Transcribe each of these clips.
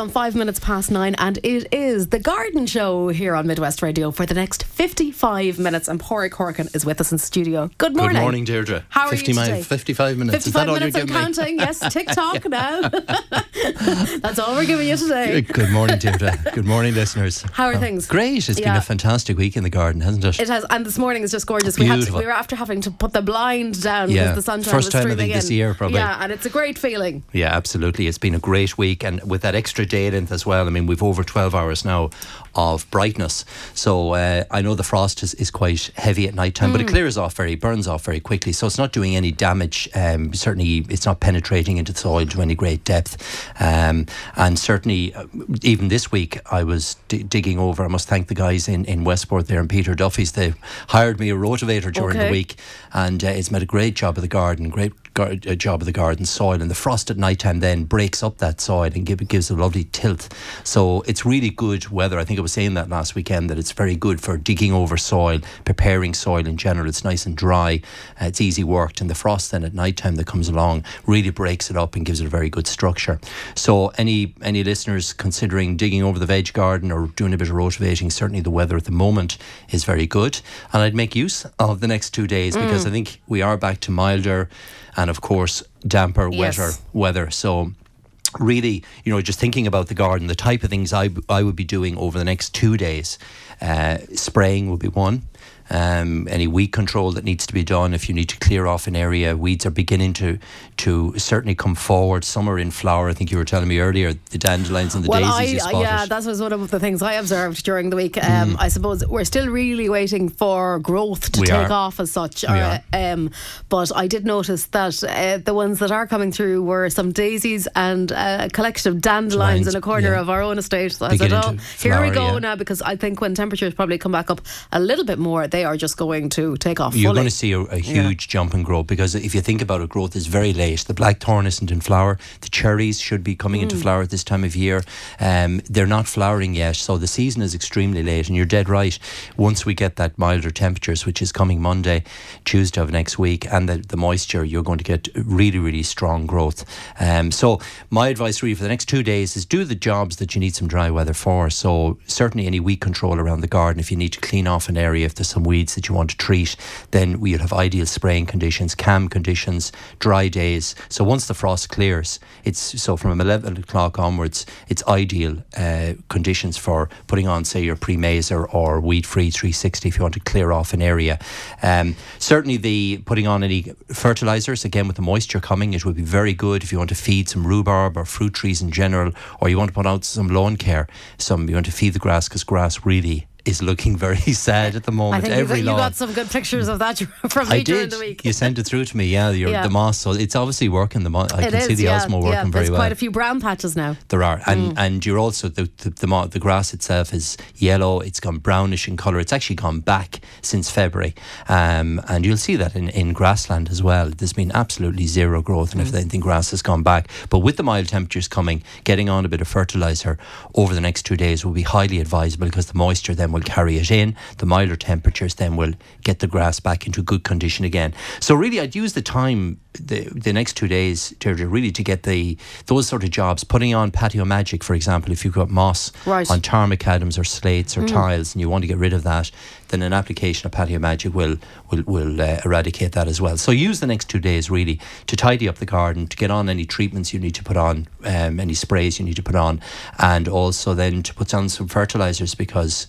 gone five minutes past nine, and it is the Garden Show here on Midwest Radio for the next 55 minutes. And Pádraig Corkin is with us in studio. Good morning. Good morning, Deirdre. How are 50 you today? 55 minutes. 55 is that all minutes you're and giving me? counting. Yes, TikTok now. That's all we're giving you today. Good morning, Deirdre. Good morning, listeners. How are Oh, things? Great. It's been a fantastic week in the garden, hasn't it? It has, and this morning is just gorgeous. We had to, Beautiful. we were after having to put the blind down because Yeah. the sunshine First was time I think this in. year, probably. Yeah, and it's a great feeling. Yeah, absolutely. It's been a great week, and with that extra day length as well. I mean, we've over 12 hours now of brightness. So uh, I know the frost is, is quite heavy at night time, but it Mm. clears off very, burns off very quickly. So it's not doing any damage. Um, certainly, it's not penetrating into the soil to any great depth. Um, and certainly, uh, even this week, I was d- digging over. I must thank the guys in, in Westport there and Peter Duffy's. They hired me a rotavator during Okay. the week, and uh, it's made a great job of the garden, great gar- uh, job of the garden soil. And the frost at night time then breaks up that soil and give, gives a lovely tilt. So it's really good weather. I think I was saying that last weekend that it's very good for digging over soil, preparing soil in general. It's nice and dry. Uh, it's easy worked. And the frost then at night time that comes along really breaks it up and gives it a very good structure. So any any listeners considering digging over the veg garden or doing a bit of rotavating, certainly the weather at the moment is very good. And I'd make use of the next two days because I think we are back to milder and of course damper, Yes. wetter weather. So really, you know, just thinking about the garden, the type of things I, I would be doing over the next two days, uh, spraying would be one. Um, any weed control that needs to be done. If you need to clear off an area, weeds are beginning to to certainly come forward. Some are in flower. I think you were telling me earlier the dandelions and the well, daisies I, yeah, that was one of the things I observed during the week. Um, I suppose we're still really waiting for growth to Mm. We take are. off as such. We uh, um, but I did notice that uh, the ones that are coming through were some daisies and uh, a collection of dandelions Lines, in a corner yeah. of our own estate. So I said, oh, to here we go yeah. now because I think when temperatures probably come back up a little bit more, they are just going to take off. You're fully. going to see a, a huge jump in growth because if you think about it, growth is very late. The blackthorn isn't in flower. The cherries should be coming Mm. into flower at this time of year. Um, they're not flowering yet, so the season is extremely late. And you're dead right. Once we get that milder temperatures, which is coming Monday, Tuesday of next week, and the, the moisture, you're going to get really, really strong growth. Um, so my advice really for the next two days is do the jobs that you need some dry weather for. So certainly any weed control around the garden. If you need to clean off an area, if there's some weeds that you want to treat, then we'll have ideal spraying conditions, calm conditions, dry days. So once the frost clears, it's so from 11 o'clock onwards, it's ideal uh, conditions for putting on, say, your pre-mazer or weed-free 360 if you want to clear off an area. Um, certainly, the putting on any fertilizers again with the moisture coming, it would be very good if you want to feed some rhubarb or fruit trees in general, or you want to put out some lawn care. Some you want to feed the grass because grass really is looking very sad at the moment. I think you got, you got some good pictures of that from me I during did. the week. You sent it through to me, yeah. Your, Yeah. The moss, so it's obviously working. The mo- I It can see the yeah, osmo working yeah, very There's well. quite a few brown patches now. There are, and Mm. and you're also the the, the the grass itself is yellow. It's gone brownish in color. It's actually gone back since February, um, and you'll see that in, in grassland as well. There's been absolutely zero growth, and if anything, grass has gone back. But with the mild temperatures coming, getting on a bit of fertilizer over the next two days will be highly advisable because the moisture then will carry it in. The milder temperatures then will get the grass back into good condition again. So really, I'd use the time the the next two days to really to get the those sort of jobs. Putting on patio magic, for example, if you've got moss Right. on tarmac macadams or slates or tiles, and you want to get rid of that, then an application of patio magic will will will uh, eradicate that as well. So use the next two days really to tidy up the garden, to get on any treatments you need to put on, um, any sprays you need to put on, and also then to put on some fertilizers because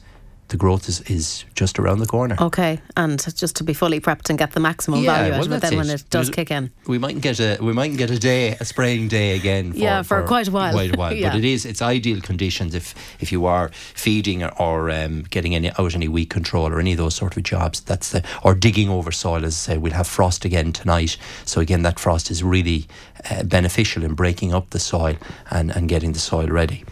the growth is, is just around the corner. Okay, and just to be fully prepped and get the maximum Yeah, value out well, of it then when it. does There's- kick in. We mightn't get a we mightn't get a day a spraying day again. For, Yeah, for quite a while. Quite a while, Yeah. but it is it's ideal conditions if if you are feeding or, or um, getting any out any weed control or any of those sort of jobs. That's the or digging over soil. As I say, we'll have frost again tonight. So again, that frost is really uh, beneficial in breaking up the soil and, and getting the soil ready.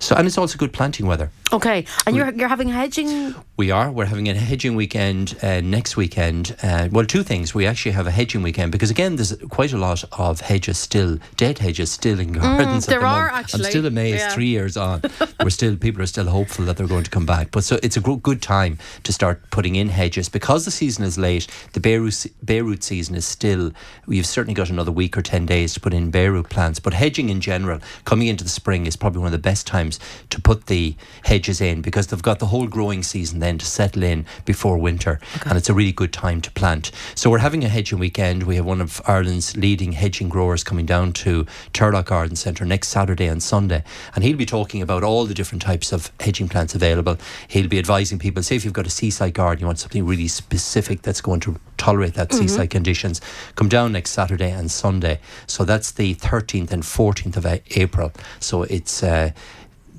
So and it's also good planting weather. Okay, and you're you're having hedging We are. We're having a hedging weekend uh, next weekend. Uh, well, two things. We actually have a hedging weekend because again, there's quite a lot of hedges still, dead hedges still in gardens. Mm, there the are moment. actually. I'm still amazed. Yeah. Three years on, we're still people are still hopeful that they're going to come back. But so it's a good time to start putting in hedges because the season is late. The bare root Beirut season is still. We've certainly got another week or ten days to put in bare root plants. But hedging in general, coming into the spring, is probably one of the best times to put the hedges in because they've got the whole growing season then to settle in before winter, and it's a really good time to plant. So we're having a hedging weekend. We have one of Ireland's leading hedging growers coming down to Turlough Garden Centre next Saturday and Sunday, and he'll be talking about all the different types of hedging plants available. He'll be advising people. Say if you've got a seaside garden, you want something really specific that's going to tolerate that seaside conditions. Come down next Saturday and Sunday. So that's the 13th and 14th of April. So it's. Uh,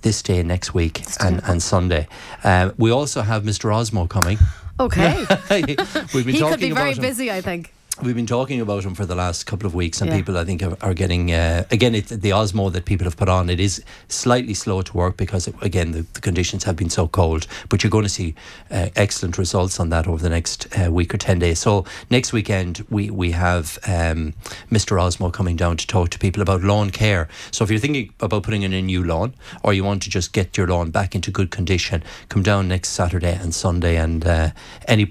this day next week and, and Sunday. Uh, we also have Mr. Osmo coming. Okay. We've been he talking could be very about him. busy, I think. We've been talking about him for the last couple of weeks, and Yeah. people I think are, are getting uh, again the Osmo that people have put on. It is slightly slow to work because it, again the, the conditions have been so cold. But you're going to see uh, excellent results on that over the next uh, week or ten days. So next weekend we we have um, Mr. Osmo coming down to talk to people about lawn care. So if you're thinking about putting in a new lawn, or you want to just get your lawn back into good condition, come down next Saturday and Sunday, and uh, any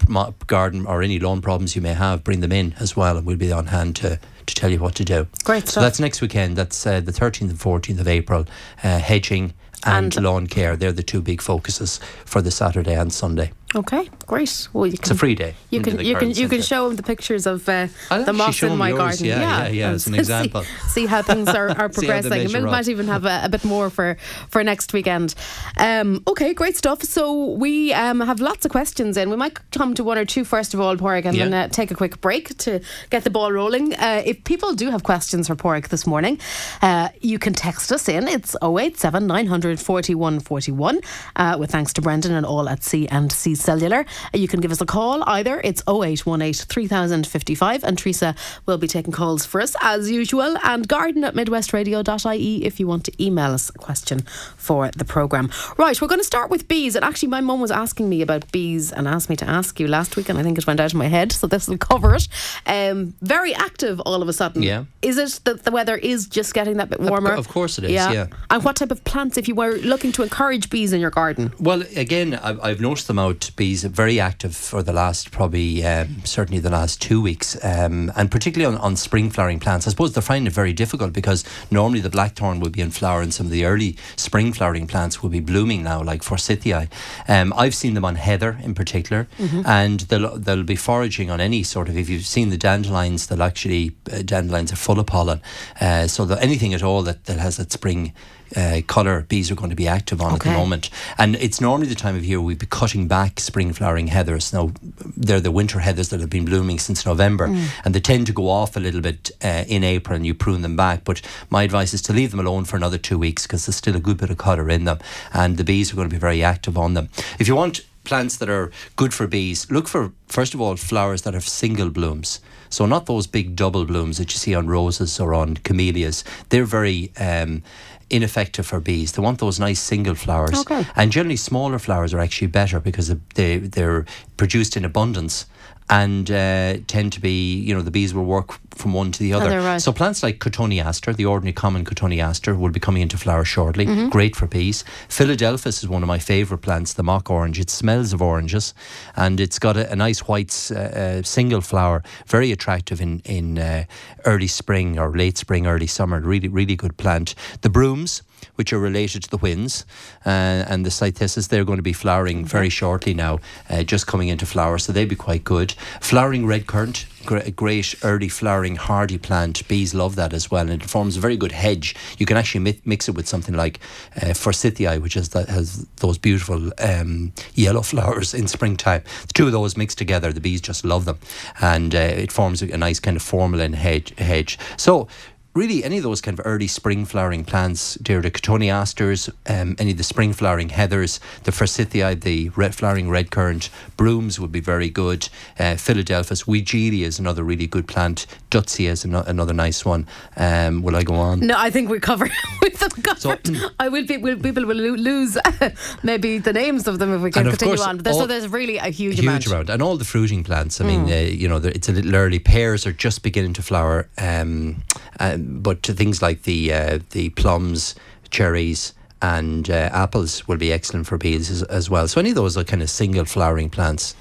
garden or any lawn problems you may have, bring them in as well, and we'll be on hand to. To tell you what to do. Great So stuff. that's next weekend. That's uh, the 13th and 14th of April. Uh, hedging and, And- lawn care. They're the two big focuses for the Saturday and Sunday. Okay, great. Well, you It's a free day. You can you can you can show him the pictures of uh, the moss in my yours, garden. yeah, yeah, yeah, and as an see- example. See, how things are, are See progressing. And we might even have a, a bit more for for next weekend. Um, okay, great stuff. So we um, have lots of questions in. We might come to one or two first of all, Pádraig, and Yeah. then uh, take a quick break to get the ball rolling. Uh, if people do have questions for Pádraig this morning, uh, you can text us in. It's 087 900 41 41 uh, with thanks to Brendan and all at C and C Cellular. Uh, you can give us a call either. It's 0818 3055 and Teresa will be taking calls for us as usual and garden at midwestradio.ie if you want to email us a question for the programme. Right, we're going to start with bees. And actually, my mum was asking me about bees and asked me to ask you last week, and I think it went out of my head, so this will cover it. Um, very active all of a sudden. Yeah. Is it that the weather is just getting that bit warmer? of course it is, yeah. And what type of plants, if you were looking to encourage bees in your garden? Well, again, I've noticed them out. Bees are very active for the last probably um, certainly the last two weeks, um, and particularly on, on spring flowering plants. I suppose they're finding it very difficult because normally the blackthorn would be in flower, and some of the early spring flowering plants will be blooming now, like forsythia. Um, I've seen them on heather in particular, and they'll they'll be foraging on any sort of. If you've seen the dandelions, they'll actually uh, dandelions are full of pollen, uh, so that anything at all that, that has that spring. Uh, colour bees are going to be active on at the moment, and it's normally the time of year we'd be cutting back spring flowering heathers. Now, they're the winter heathers that have been blooming since November, and they tend to go off a little bit uh, in April, and you prune them back. But my advice is to leave them alone for another two weeks because there's still a good bit of colour in them, and the bees are going to be very active on them. If you want plants that are good for bees, look for first of all flowers that have single blooms. So not those big double blooms that you see on roses or on camellias. They're very um, ineffective for bees. They want those nice single flowers. Okay. And generally, smaller flowers are actually better because they they're produced in abundance and uh, tend to be you know the bees will work from one to the other. right. So plants like cotoneaster, the ordinary common cotoneaster, will be coming into flower shortly. Mm-hmm. Great for bees. Philadelphus is one of my favourite plants, the mock orange. It smells of oranges, and it's got a, a nice white uh, uh, single flower, very attractive in in uh, early spring or late spring, early summer. Really, really good plant. The brooms which are related to the whins uh, and the cytisus. They're going to be flowering very shortly now, uh, just coming into flower, so they'd be quite good. Flowering red currant, great early flowering hardy plant. Bees love that as well, and it forms a very good hedge. You can actually mi- mix it with something like uh, forsythia, which is that has those beautiful um, yellow flowers in springtime. The two of those mixed together, the bees just love them, and uh, it forms a, a nice kind of formalin hedge. hedge. So really any of those kind of early spring flowering plants, dear, the cotoneasters, um, any of the spring flowering heathers, the forsythia, the red flowering red currant, brooms would be very good. Uh, Philadelphus, Weigela is another really good plant. Deutzia is ano- another nice one. Um, will I go on? No, I think we covered. We've covered. So- mm. I will be. Will, people will lose maybe the names of them if we can continue course, on. But there's, so there's really a huge, huge amount. amount. and all the fruiting plants. I mean, uh, you know, it's a little early. Pears are just beginning to flower, um, um, but to things like the uh, the plums, cherries. And uh, apples will be excellent for bees as, as well. So any of those are kind of single flowering plants.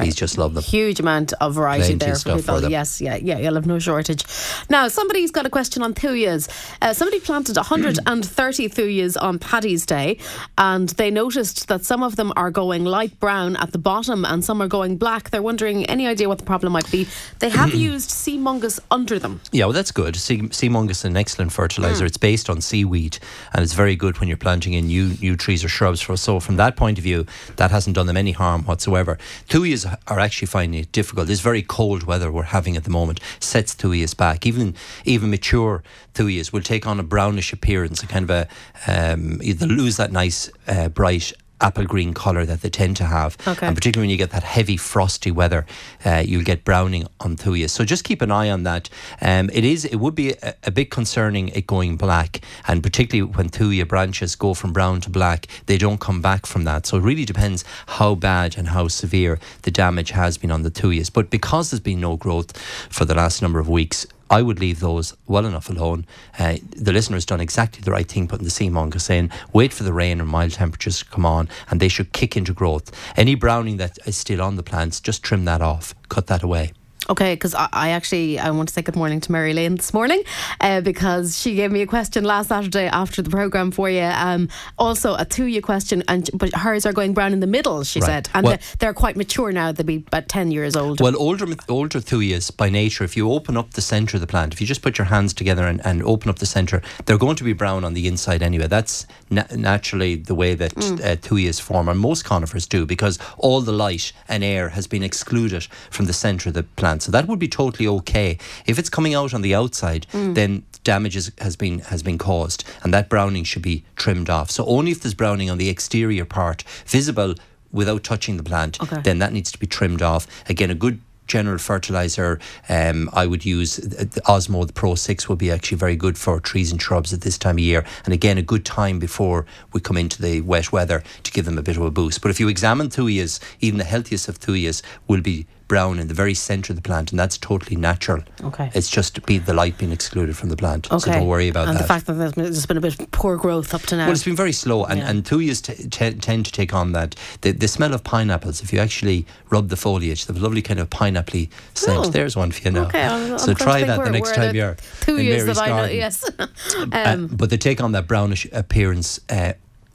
Bees just loved them. Huge amount of variety Plenty there for stuff people. for them. Yes, yeah, yeah, you'll have no shortage. Now, somebody's got a question on thuyas. Uh, somebody planted 130 thuyas on Paddy's Day, and they noticed that some of them are going light brown at the bottom and some are going black. They're wondering any idea what the problem might be. They have used Seamungus under them. Yeah, well, that's good. Sea, Seamungus is an excellent fertilizer. It's based on seaweed, and it's very good when you're planting in new new trees or shrubs. For so, from that point of view, that hasn't done them any harm whatsoever. Thuyas are actually finding it difficult. This very cold weather we're having at the moment sets thuyas back. Even even mature thuyas will take on a brownish appearance, a kind of a um, they lose that nice uh, bright apple green colour that they tend to have. Okay. And particularly when you get that heavy frosty weather, uh, you'll get browning on thuyas. So just keep an eye on that. Um, it is it would be a, a bit concerning it going black, and particularly when thuya branches go from brown to black, they don't come back from that. So it really depends how bad and how severe the damage has been on the thuyas. But because there's been no growth for the last number of weeks. I would leave those well enough alone. Uh, the listener's done exactly the right thing putting the Seamungus in. Wait for the rain and mild temperatures to come on, and they should kick into growth. Any browning that is still on the plants, just trim that off, cut that away. Okay, because I, I actually I want to say good morning to Mary Lane this morning uh, because she gave me a question last Saturday after the program for you. Um, also a two-year question, and but hers are going brown in the middle. She Right. said, and Well- they're, they're quite mature now. They'll be about ten years old. Well, older older thuyas by nature, if you open up the centre of the plant, if you just put your hands together and, and open up the centre, they're going to be brown on the inside anyway. That's na- naturally the way that uh, thuyas form, and most conifers do, because all the light and air has been excluded from the centre of the plant. So that would be totally okay. If it's coming out on the outside, then damage is, has been has been caused, and that browning should be trimmed off. So only if there's browning on the exterior part visible without touching the plant, Okay. then that needs to be trimmed off. Again, a good general fertilizer, um, I would use the Osmo, the Pro 6 would be actually very good for trees and shrubs at this time of year. And again, a good time before we come into the wet weather to give them a bit of a boost. But if you examine thuyas, even the healthiest of thuyas will be brown in the very centre of the plant, and that's totally natural. Okay. It's just be the light being excluded from the plant. okay, So don't worry about and that. the fact that there's, there's been a bit of poor growth up to now. Well, it's been very slow, and, Yeah. and thuyas t- t- tend to take on that. The, the smell of pineapples, if you actually rub the foliage, the lovely kind of pineapple scent. Oh. There's one for you now. Okay, I'm, I'm so trying try that the next time you're two years Mary's that I know. Yes, Uh, um, but they take on that brownish appearance uh,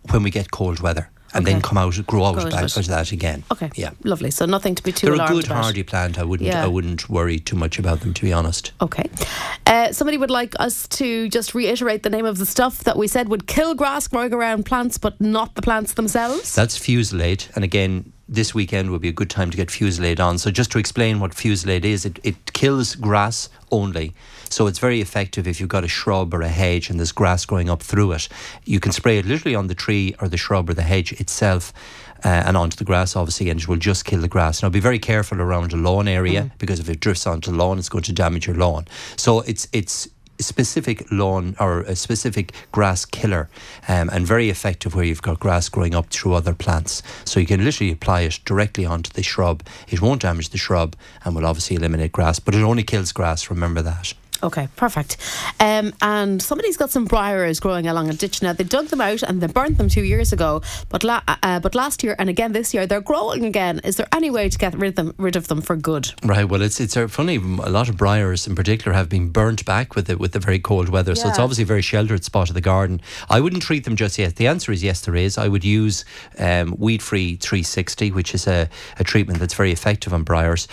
when we get cold weather, and then come out, grow out Grow out back of that again. okay, Yeah. lovely. So nothing to be too They're a good about. hardy plant. I wouldn't. Yeah. I wouldn't worry too much about them, to be honest. Okay. Uh, somebody would like us to just reiterate the name of the stuff that we said would kill grass growing around plants, but not the plants themselves. That's Fusilade, and again, this weekend would be a good time to get Fusilade on. So just to explain what Fusilade is, it, it kills grass only. So it's very effective if you've got a shrub or a hedge and there's grass growing up through it. You can spray it literally on the tree or the shrub or the hedge itself. Uh, and onto the grass, obviously, and it will just kill the grass. Now, be very careful around a lawn area because if it drifts onto the lawn, it's going to damage your lawn. So it's it's specific lawn or a specific grass killer um, and very effective where you've got grass growing up through other plants. So you can literally apply it directly onto the shrub. It won't damage the shrub and will obviously eliminate grass, but it only kills grass, remember that. Okay, perfect. Um, and somebody's got some briars growing along a ditch now. They dug them out and they burnt them two years ago, but la- uh, but last year and again this year they're growing again. Is there any way to get rid of them, rid of them for good? Right. Well, it's it's uh, funny. A lot of briars, in particular, have been burnt back with the with the very cold weather. So it's obviously a very sheltered spot of the garden. I wouldn't treat them just yet. The answer is yes, there is. I would use um, weed free 360, which is a, a treatment that's very effective on briars.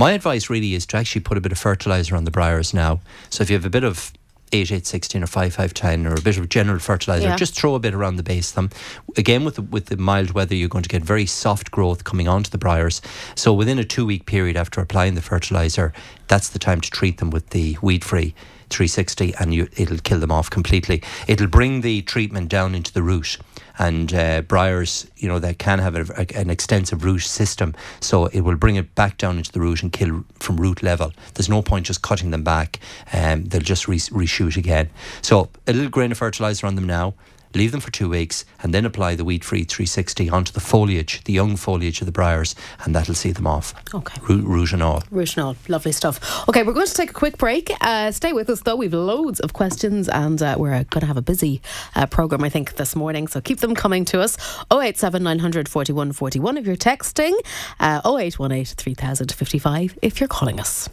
My advice really is to actually put a bit of fertilizer on the briars now. So if you have a bit of 8816 or 5510 or a bit of general fertilizer. Yeah. Just throw a bit around the base of them. Again, with the, with the mild weather, you're going to get very soft growth coming onto the briars. So within a two week period after applying the fertilizer, that's the time to treat them with the weed free. 360 and you, it'll kill them off completely. It'll bring the treatment down into the root and uh, briars, you know, they can have a, a, an extensive root system, so it will bring it back down into the root and kill from root level. There's no point just cutting them back, um, they'll just re- reshoot again. So a little grain of fertilizer on them now. Leave them for two weeks and then apply the weed free 360 onto the foliage, the young foliage of the briars, and that'll see them off. Okay. Root, root and all. Root and all. Lovely stuff. Okay, we're going to take a quick break. Uh, stay with us though. We've loads of questions and uh, we're going to have a busy uh, programme, I think, this morning. So keep them coming to us. 087 900 41 41 if you're texting, uh, 0818 3055 if you're calling us.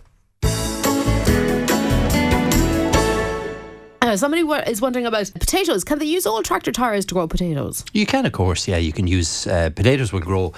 Uh, somebody is wondering about potatoes. Can they use old tractor tyres to grow potatoes? You can, of course, yeah. You can use uh, potatoes will grow.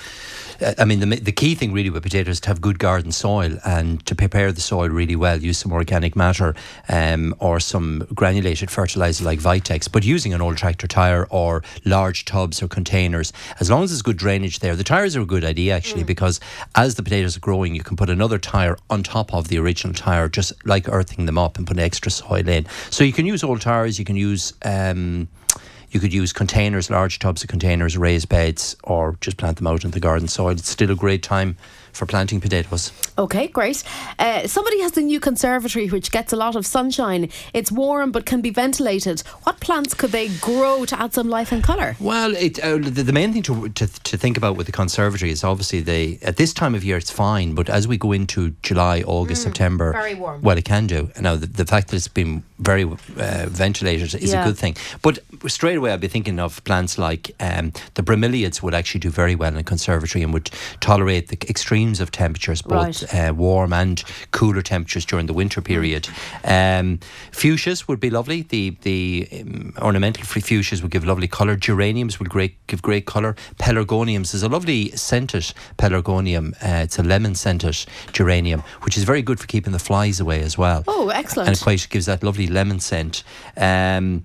I mean, the the key thing really with potatoes is to have good garden soil and to prepare the soil really well. Use some organic matter um, or some granulated fertilizer like Vitax. But using an old tractor tire or large tubs or containers, as long as there's good drainage there, the tires are a good idea actually because as the potatoes are growing, you can put another tire on top of the original tire, just like earthing them up and put extra soil in. So you can use old tires. You can use. Um, you could use containers, large tubs of containers, raised beds, or just plant them out in the garden soil. It's still a great time for planting potatoes. Okay, great. Uh, somebody has a new conservatory which gets a lot of sunshine. It's warm but can be ventilated. What plants could they grow to add some life and colour? Well, it, uh, the, the main thing to, to to think about with the conservatory is obviously they at this time of year it's fine, but as we go into July, August, September, very warm. Well, it can do. Now the, the fact that it's been very uh, ventilated is Yeah. a good thing. But straight away, I'd be thinking of plants like um, the bromeliads would actually do very well in a conservatory and would tolerate the extremes of temperatures, both Right. uh, warm and cooler temperatures during the winter period. Um, fuchsias would be lovely. The the um, ornamental free fuchsias would give lovely colour. Geraniums would great give great colour. Pelargoniums is a lovely scented pelargonium. Uh, it's a lemon scented geranium, which is very good for keeping the flies away as well. Oh, excellent. And it quite gives that lovely lemon scent. Um,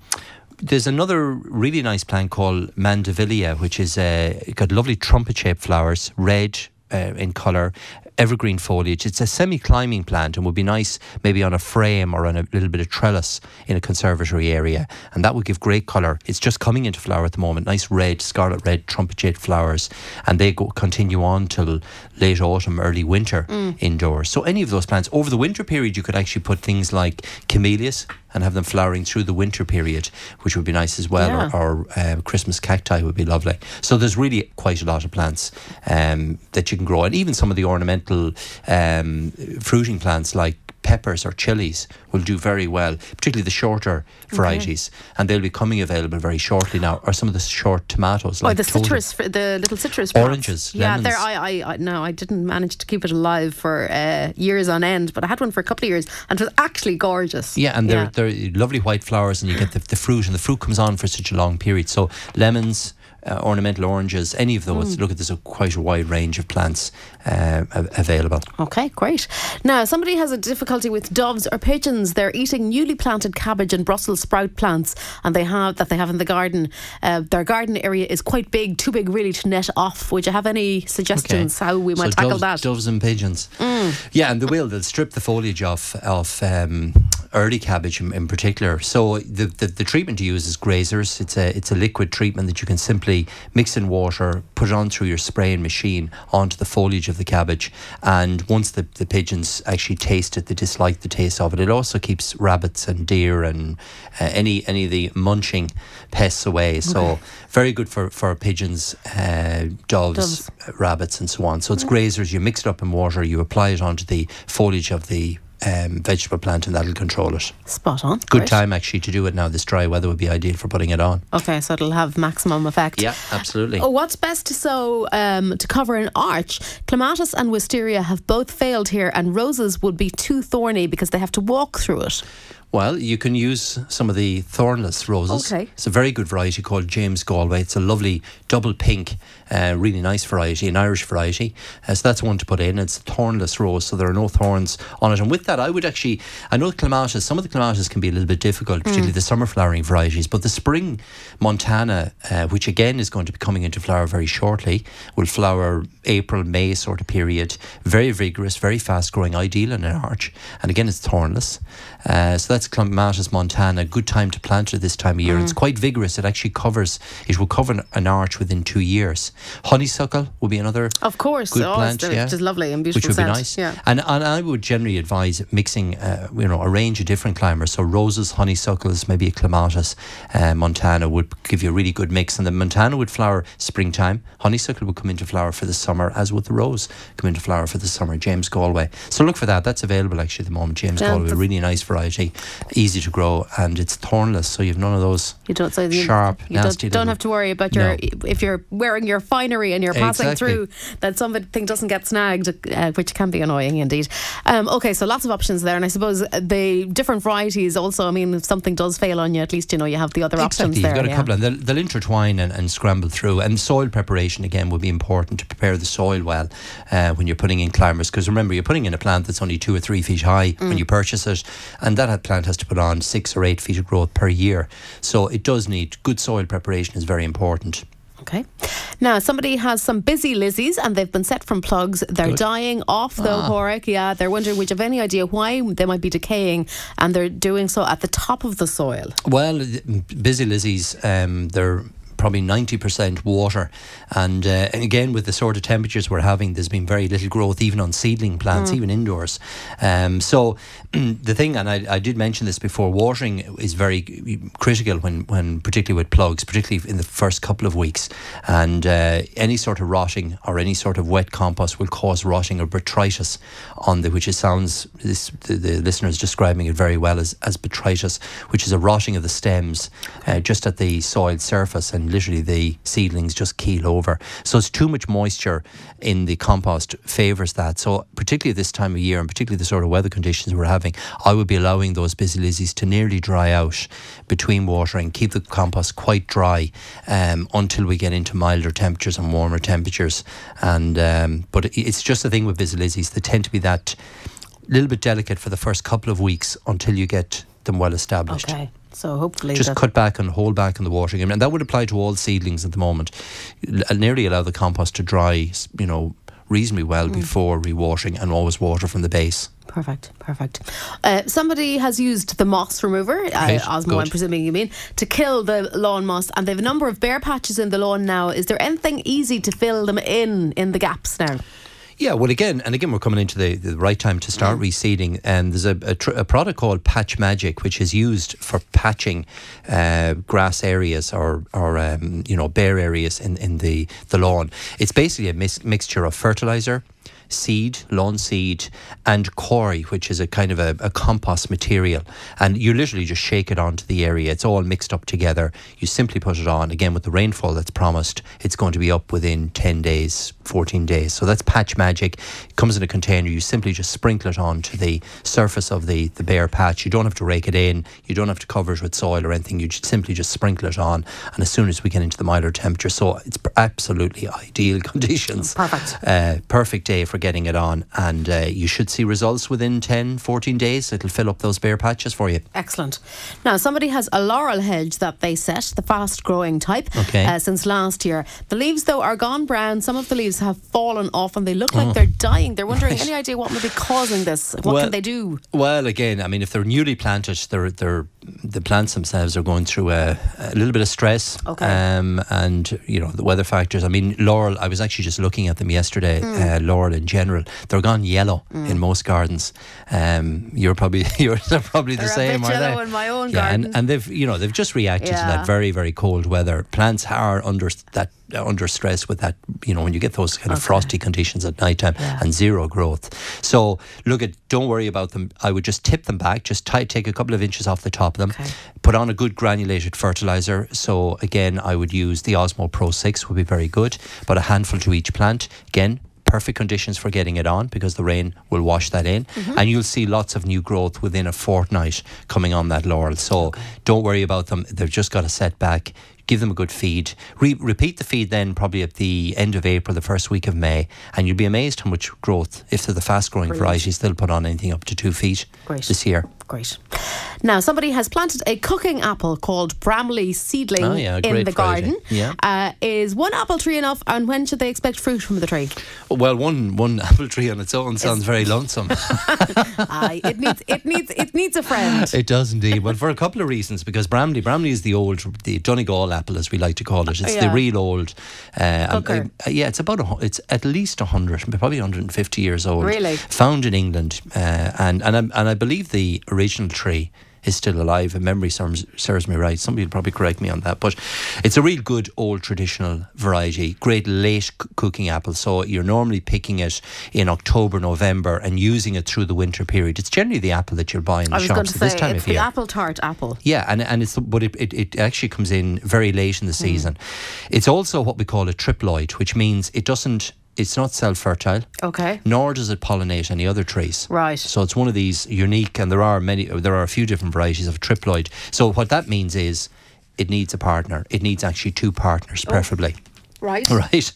there's another really nice plant called Mandevilla, which is uh, got lovely trumpet-shaped flowers, red uh, in colour, evergreen foliage. It's a semi-climbing plant and would be nice maybe on a frame or on a little bit of trellis in a conservatory area, and that would give great colour. It's just coming into flower at the moment. Nice red, scarlet red, trumpet-shaped flowers, and they go continue on till late autumn, early winter indoors. So any of those plants over the winter period, you could actually put things like camellias and have them flowering through the winter period, which would be nice as well. Yeah. Or, or uh, Christmas cacti would be lovely. So there's really quite a lot of plants um, that you can grow, and even some of the ornamental um, fruiting plants like peppers or chilies will do very well, particularly the shorter varieties, and they'll be coming available very shortly now. Or some of the short tomatoes, Oh, like the total- citrus, the little citrus plants. Oranges, Yeah, lemons. there. I, I, I, no, I didn't manage to keep it alive for uh, years on end, but I had one for a couple of years, and it was actually gorgeous. Yeah, and they're they're lovely white flowers, and you get the, the fruit, and the fruit comes on for such a long period. So lemons, uh, ornamental oranges, any of those. Look at there's a quite a wide range of plants uh, available. Okay, great. Now, somebody has a difficulty with doves or pigeons. They're eating newly planted cabbage and Brussels sprout plants, and they have that they have in the garden. Uh, their garden area is quite big, too big really to net off. Would you have any suggestions how we might so tackle doves, that? Mm. Doves and pigeons. Yeah, and they will. They'll strip the foliage off of um, early cabbage in, in particular. So the, the the treatment to use is grazers. It's a it's a liquid treatment that you can simply mix in water, put on through your spraying machine onto the foliage of the cabbage, and once the, the pigeons actually taste it, they dislike the taste of it. It also keeps rabbits and deer and uh, any any of the munching pests away. So very good for for pigeons, uh, doves, Doves. rabbits, and so on. So it's grazers. You mix it up in water. You apply it onto the foliage of the um, vegetable plant, and that'll control it. Spot on. Good Great. time actually to do it now. This dry weather would be ideal for putting it on. Okay, so it'll have maximum effect. Yeah, absolutely. Oh, what's best to sow um, to cover an arch? Clematis and wisteria have both failed here, and roses would be too thorny because they have to walk through it. Well, you can use some of the thornless roses. Okay. It's a very good variety called James Galway. It's a lovely double pink, uh, really nice variety, an Irish variety. Uh, so that's one to put in. It's a thornless rose, so there are no thorns on it. And with that, I would actually, I know the clematis, some of the clematis can be a little bit difficult, particularly the summer flowering varieties, but the spring Montana, uh, which again is going to be coming into flower very shortly, will flower April, May sort of period. Very vigorous, very fast growing, ideal in an arch. And again, it's thornless. Uh, so that's Clematis montana. Good time to plant it this time of year. It's quite vigorous. It actually covers, it will cover an arch within two years. Honeysuckle would be another Of course. good oh, plant, it's, yeah. it's lovely and beautiful Which would scent. be nice. Yeah. And, and I would generally advise mixing, uh, you know, a range of different climbers. So roses, honeysuckles, maybe a clematis, uh, montana would give you a really good mix. And the montana would flower springtime. Honeysuckle would come into flower for the summer, as would the rose come into flower for the summer. James Galway. So look for that. That's available actually at the moment. James Yeah, Galway, a really nice variety, easy to grow, and it's thornless. So you've none of those. You don't so you, Sharp, You nasty don't, don't have to worry about your No. if you're wearing your finery and you're passing Exactly. through that something doesn't get snagged, uh, which can be annoying indeed. Um, okay, so lots of options there, and I suppose the different varieties also. I mean, if something does fail on you, at least you know you have the other options Exactly, there. you've got a yeah. couple, and they'll, they'll intertwine and, and scramble through. And soil preparation again will be important to prepare the soil well uh, when you're putting in climbers. Because remember, you're putting in a plant that's only two or three feet high Mm. when you purchase it, and that plant has to put on six or eight feet of growth per year. So it does need good soil preparation is very important. Okay. Now, somebody has some busy lizzies and they've been set from plugs. They're Good. dying off, though, Ah. Pádraig. Yeah, they're wondering, would you have any idea why they might be decaying and they're doing so at the top of the soil? Well, busy lizzies, um, they're probably 90% water. And, uh, and again, with the sort of temperatures we're having, there's been very little growth, even on seedling plants, even indoors. Um, so the thing, and I, I did mention this before, watering is very critical when, when particularly with plugs, particularly in the first couple of weeks. And uh, any sort of rotting or any sort of wet compost will cause rotting or botrytis on the, which it sounds, this, the, the listener is describing it very well as, as botrytis, which is a rotting of the stems uh, just at the soil surface and literally the seedlings just keel over. So it's too much moisture in the compost favours that. So particularly this time of year and particularly the sort of weather conditions we're having, I would be allowing those busy lizzies to nearly dry out between watering, keep the compost quite dry um, until we get into milder temperatures and warmer temperatures. And um, but it's just the thing with busy lizzies; they tend to be that little bit delicate for the first couple of weeks until you get them well established. Okay. So hopefully Just cut back and hold back on the watering, and that would apply to all seedlings at the moment. L- nearly allow the compost to dry, you know, reasonably well Mm. before rewatering, and always water from the base. Perfect, perfect. Uh, somebody has used the moss remover, uh, Right, Osmo, I'm presuming you mean, to kill the lawn moss, and they have a number of bare patches in the lawn now. Is there anything easy to fill them in in the gaps now? Yeah, well, again, and again, we're coming into the, the right time to start reseeding. And there's a, a, tr- a product called Patch Magic, which is used for patching uh, grass areas or, or um, you know, bare areas in, in the, the lawn. It's basically a mis- mixture of fertilizer, seed, lawn seed, and coir, which is a kind of a, a compost material. And you literally just shake it onto the area. It's all mixed up together. You simply put it on. Again, with the rainfall that's promised, it's going to be up within 10 days, 14 days. So that's patch magic. It comes in a container. You simply just sprinkle it onto the surface of the, the bare patch. You don't have to rake it in. You don't have to cover it with soil or anything. You just simply just sprinkle it on. And as soon as we get into the milder temperature, so it's absolutely ideal conditions. Perfect. Uh, perfect day for getting it on. And uh, you should see results within 10, 14 days. It'll fill up those bare patches for you. Excellent. Now, somebody has a laurel hedge that they set, the fast growing type, Okay. uh, since last year. The leaves, though, are gone brown. Some of the leaves have fallen off and they look Oh. like they're dying. They're wondering any idea what might be causing this? What Well, can they do? Well, again, I mean, if they're newly planted, they're, they're, the plants themselves are going through a, a little bit of stress. Okay. Um, and, you know, the weather factors. I mean, laurel, I was actually just looking at them yesterday, Hmm. uh, laurel in general. They're gone yellow in most gardens. Um, you're probably you're probably the They're a same, are yellow they? in my own yeah, garden. And, and they've, you know, they've just reacted to that very, very cold weather. Plants are under that under stress with that, you know, when you get those kind of Okay. frosty conditions at nighttime Yeah. and zero growth. So look at, don't worry about them. I would just tip them back, just tie, take a couple of inches off the top of them, Okay. put on a good granulated fertilizer. So again, I would use the Osmo Pro 6 would be very good, but a handful to each plant. Again, perfect conditions for getting it on because the rain will wash that in, mm-hmm. and you'll see lots of new growth within a fortnight coming on that laurel. So don't worry about them; they've just got a setback. Give them a good feed. Re- repeat the feed then, probably at the end of April, the first week of May, and you'll be amazed how much growth. If they're the fast-growing varieties, they'll put on anything up to two feet Great. this year. Great. Now, somebody has planted a cooking apple called Bramley seedling Oh, yeah, in the variety. garden. Yeah. Uh, is one apple tree enough, and when should they expect fruit from the tree? Well, one one apple tree on its own sounds very lonesome. Aye, it needs it needs it needs a friend. It does indeed. Well, for a couple of reasons, because Bramley, Bramley is the old, the Donegal apple, as we like to call it. It's Yeah. the real old. Uh, um, uh, yeah, it's about a, it's at least hundred, probably 150 years old. Really? Found in England, uh, and and I, and I believe the original tree is still alive. If memory serves, serves me right. Somebody will probably correct me on that, but it's a real good old traditional variety. Great late c- cooking apple. So you're normally picking it in October, November, and using it through the winter period. It's generally the apple that you're buying in the shops at this time of year. the apple tart apple. Yeah, and and it's but it, it, it actually comes in very late in the Hmm. season. It's also what we call a triploid, which means it doesn't. It's not self fertile, Okay. nor does it pollinate any other trees. Right. So it's one of these unique, and there are many. There are a few different varieties of triploid. So what that means is, it needs a partner. It needs actually two partners, preferably. Right. Right.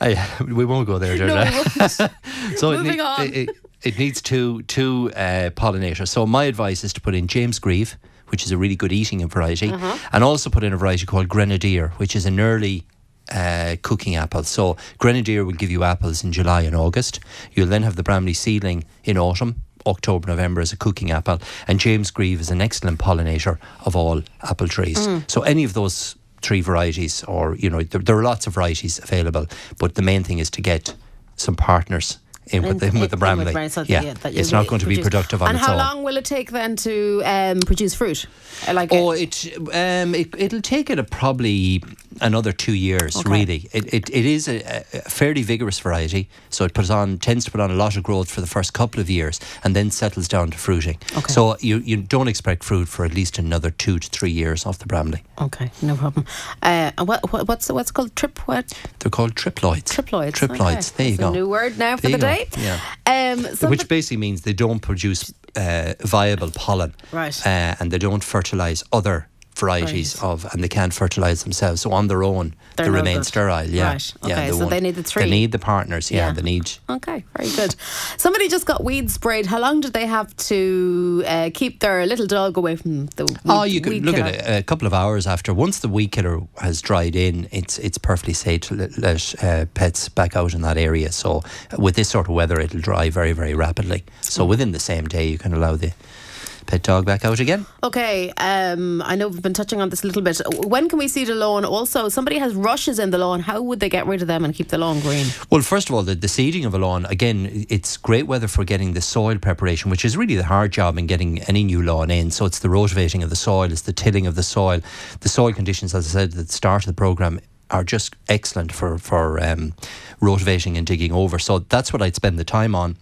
Uh, we won't go there, No, Georgia. we won't. So it, Moving nee- on. It, it, it needs two two uh, pollinators. So my advice is to put in James Grieve, which is a really good eating variety, Uh-huh. and also put in a variety called Grenadier, which is an early. Uh, cooking apples. So Grenadier will give you apples in July and August. You'll then have the Bramley seedling in autumn, October, November as a cooking apple, and James Grieve is an excellent pollinator of all apple trees. Mm. So any of those three varieties, or you know, there, there are lots of varieties available, but the main thing is to get some partners in with, the, In- with the in- in Bramley. Bramley, so yeah, it's not going to be produce- productive on And its how long will it take then to um, produce fruit? Uh, Like Oh, it um, it it'll take it a probably another two years. Okay. Really, it, it it is a, a fairly vigorous variety, so it puts on tends to put on a lot of growth for the first couple of years, and then settles down to fruiting. Okay. So you you don't expect fruit for at least another two to three years off the Bramley. okay, no problem. Uh, what, what what's what's called trip what They're called triploids. triploids? Triploids. Okay. There you That's go. A new word now for There the day. Go, yeah. Um, Which basically means they don't produce uh, viable pollen, Right. Uh, and they don't fertilize other varieties Right. of, and they can't fertilize themselves. So on their own, They're they remain good. sterile. Yeah, Right. yeah. Okay, so won't- they need the three. They need the partners. Yeah, Yeah. they need. Okay, very good. Somebody just got weed sprayed. How long did they have to uh, keep their little dog away from the weed, Oh, you could look killer? at it a couple of hours after. Once the weed killer has dried in, it's it's perfectly safe to let, let uh, pets back out in that area. So with this sort of weather, it'll dry very very rapidly. So Mm. within the same day, you can allow the pet dog back out again. Okay, um, I know we've been touching on this a little bit. When can we see the lawn? Also, somebody has rushes in the lawn. How would they get rid of them and keep the lawn green? Well, first of all, the, the seeding of a lawn, again, it's great weather for getting the soil preparation, which is really the hard job in getting any new lawn in. So it's the rotivating of the soil, it's the tilling of the soil. The soil conditions, as I said at the start of the programme, are just excellent for, for um, rotivating and digging over. So that's what I'd spend the time on.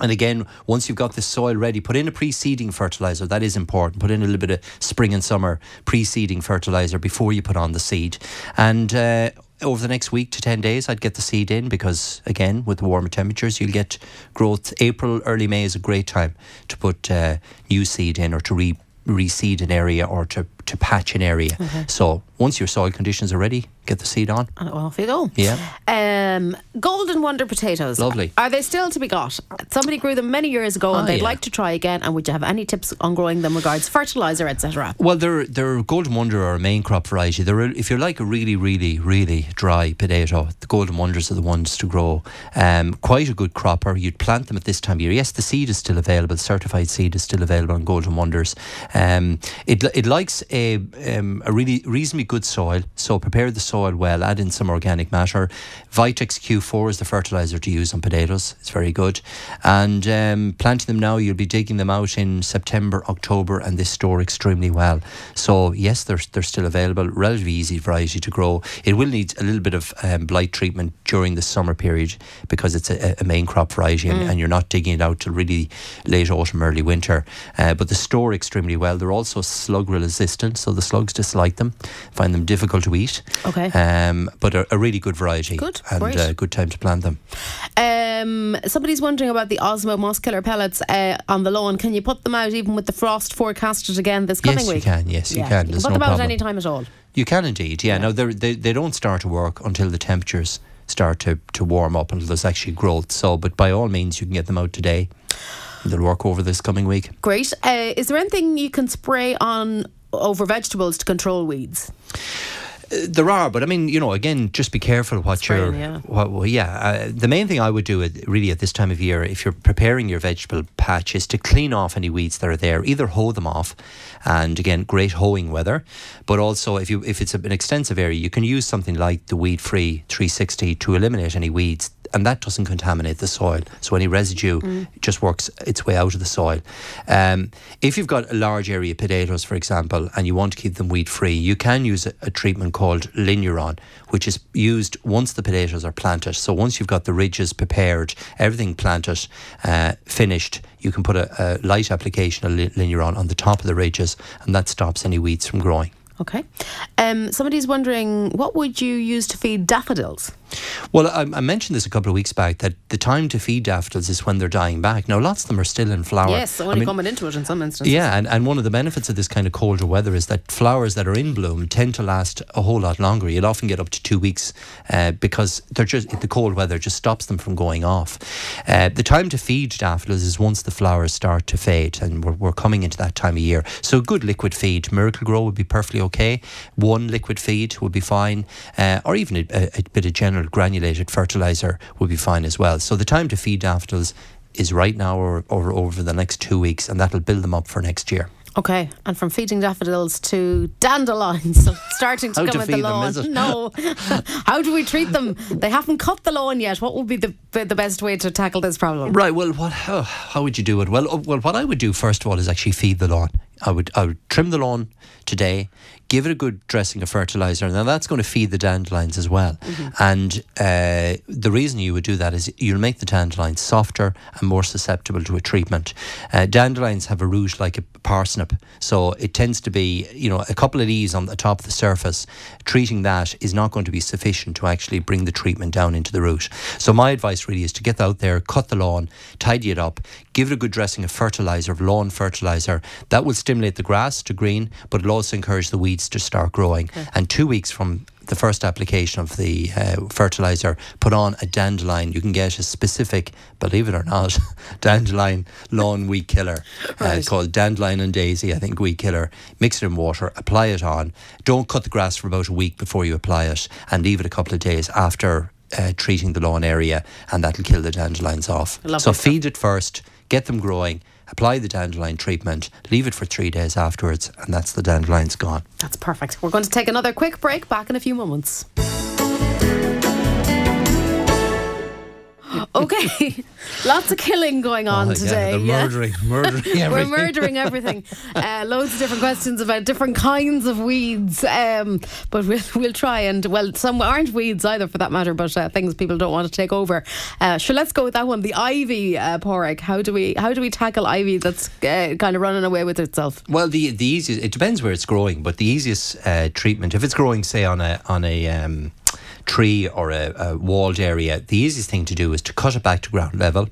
And again, once you've got the soil ready, put in a pre-seeding fertilizer. That is important. Put in a little bit of spring and summer pre-seeding fertilizer before you put on the seed. And uh, over the next week to 10 days, I'd get the seed in because, again, with the warmer temperatures, you'll get growth. April, early May is a great time to put uh, new seed in or to re- reseed an area or to, to patch an area. So once your soil conditions are ready, get the seed on. And off you go. Yeah. Um, golden wonder potatoes. Lovely. Are they still to be got? Somebody grew them many years ago, and Oh, they'd yeah. like to try again. And would you have any tips on growing them regards fertilizer, etc.? Well, they're they're Golden Wonder are a main crop variety. They're if you're like a really really really dry potato, the Golden Wonders are the ones to grow. Um, quite a good cropper. You'd plant them at this time of year. Yes, the seed is still available. Certified seed is still available on Golden Wonders. Um, it it likes a um, a really reasonably good soil. So prepare the soil well. Add in some organic matter. Vitax Q4 is the fertilizer to use on potatoes. It's very good. And um, planting them now, you'll be digging them out in September, October, and they store extremely well. So yes, they're they're still available. Relatively easy variety to grow. It will need a little bit of um, blight treatment during the summer period because it's a, a main crop variety and, and, you're not digging it out till really late autumn, early winter. Uh, but they store extremely well. They're also slug resistant, so the slugs dislike them, find them difficult to eat. Okay. Um, but a, a really good variety. Good, and uh, good time to plant them. Um, somebody's wondering about the Osmo moss killer pellets uh, on the lawn. Can you put them out even with the frost forecasted again this coming yes, week? Yes, you can. Yes, you Yeah. can. You There's put no them out problem. at any time at all. You can indeed, yeah. No, they're- they they don't start to work until the temperatures start to, to warm up until there's actually growth. So, but by all means, you can get them out today. They'll work over this coming week. Great. Uh, is there anything you can spray on over vegetables to control weeds? There are, but I mean, you know, again, just be careful what Spraying, you're. yeah. What, well, yeah, uh, the main thing I would do, at, really, at this time of year, if you're preparing your vegetable patch, is to clean off any weeds that are there. Either hoe them off, and again, great hoeing weather, but also if you if it's an extensive area, you can use something like the Weed Free 360 to eliminate any weeds. And that doesn't contaminate the soil, so any residue just works its way out of the soil. Um, if you've got a large area of potatoes, for example, and you want to keep them weed free, you can use a, a treatment called Linuron, which is used once the potatoes are planted. So once you've got the ridges prepared, everything planted, uh, finished, you can put a, a light application of Linuron on the top of the ridges, and that stops any weeds from growing. Okay. Um, somebody's wondering what would you use to feed daffodils? Well, I, I mentioned this a couple of weeks back that the time to feed daffodils is when they're dying back. Now, lots of them are still in flower. Yes, I only mean, coming into it in some instances. Yeah, and, and one of the benefits of this kind of colder weather is that flowers that are in bloom tend to last a whole lot longer. You'll often get up to two weeks uh, because they're just the cold weather just stops them from going off. Uh, the time to feed daffodils is once the flowers start to fade, and we're, we're coming into that time of year. So, good liquid feed, Miracle-Gro would be perfectly okay. One liquid feed would be fine, uh, or even a, a, a bit of general granulated fertilizer would be fine as well. So, the time to feed daffodils is right now or, or over the next two weeks, and that'll build them up for next year. Okay, and from feeding daffodils to dandelions, starting to come to at the them, lawn. it? No, how do we treat them? They haven't cut the lawn yet. What would be the the best way to tackle this problem? Right. Well, what? How, how would you do it? Well, uh, well, what I would do first of all is actually feed the lawn. I would I would trim the lawn today, give it a good dressing of fertilizer, and then that's going to feed the dandelions as well. And uh, the reason you would do that is you'll make the dandelions softer and more susceptible to a treatment. Uh, dandelions have a root like a parsnip, so it tends to be you know a couple of leaves on the top of the surface. Treating that is not going to be sufficient to actually bring the treatment down into the root. So my advice really is to get out there, cut the lawn, tidy it up, give it a good dressing of fertilizer, of lawn fertilizer. That will stimulate the grass to green, but it'll also encourage the weeds to start growing. And two weeks from the first application of the uh, fertilizer, put on a dandelion. You can get a specific, believe it or not, dandelion lawn weed killer uh, Right. called dandelion and daisy. I think weed killer. Mix it in water, apply it on. Don't cut the grass for about a week before you apply it, and leave it a couple of days after. Uh, treating the lawn area, and that'll kill the dandelions off. Lovely so stuff. feed it first, get them growing, apply the dandelion treatment, leave it for three days afterwards, and that's the dandelions gone. That's perfect. We're going to take another quick break. Back in a few moments. Okay, lots of killing going on Oh, yeah, today. they're yeah. murdering, murdering We're murdering everything. Uh, loads of different questions about different kinds of weeds. Um, but we'll, we'll try and, well, some aren't weeds either for that matter, but uh, things people don't want to take over. Uh, sure, let's go with that one. The ivy, uh, Pádraig. How do we how do we tackle ivy that's uh, kind of running away with itself? Well, the the easiest it depends where it's growing, but the easiest uh, treatment if it's growing, say on a on a um, tree or a, a walled area, the easiest thing to do is to cut it back to ground level.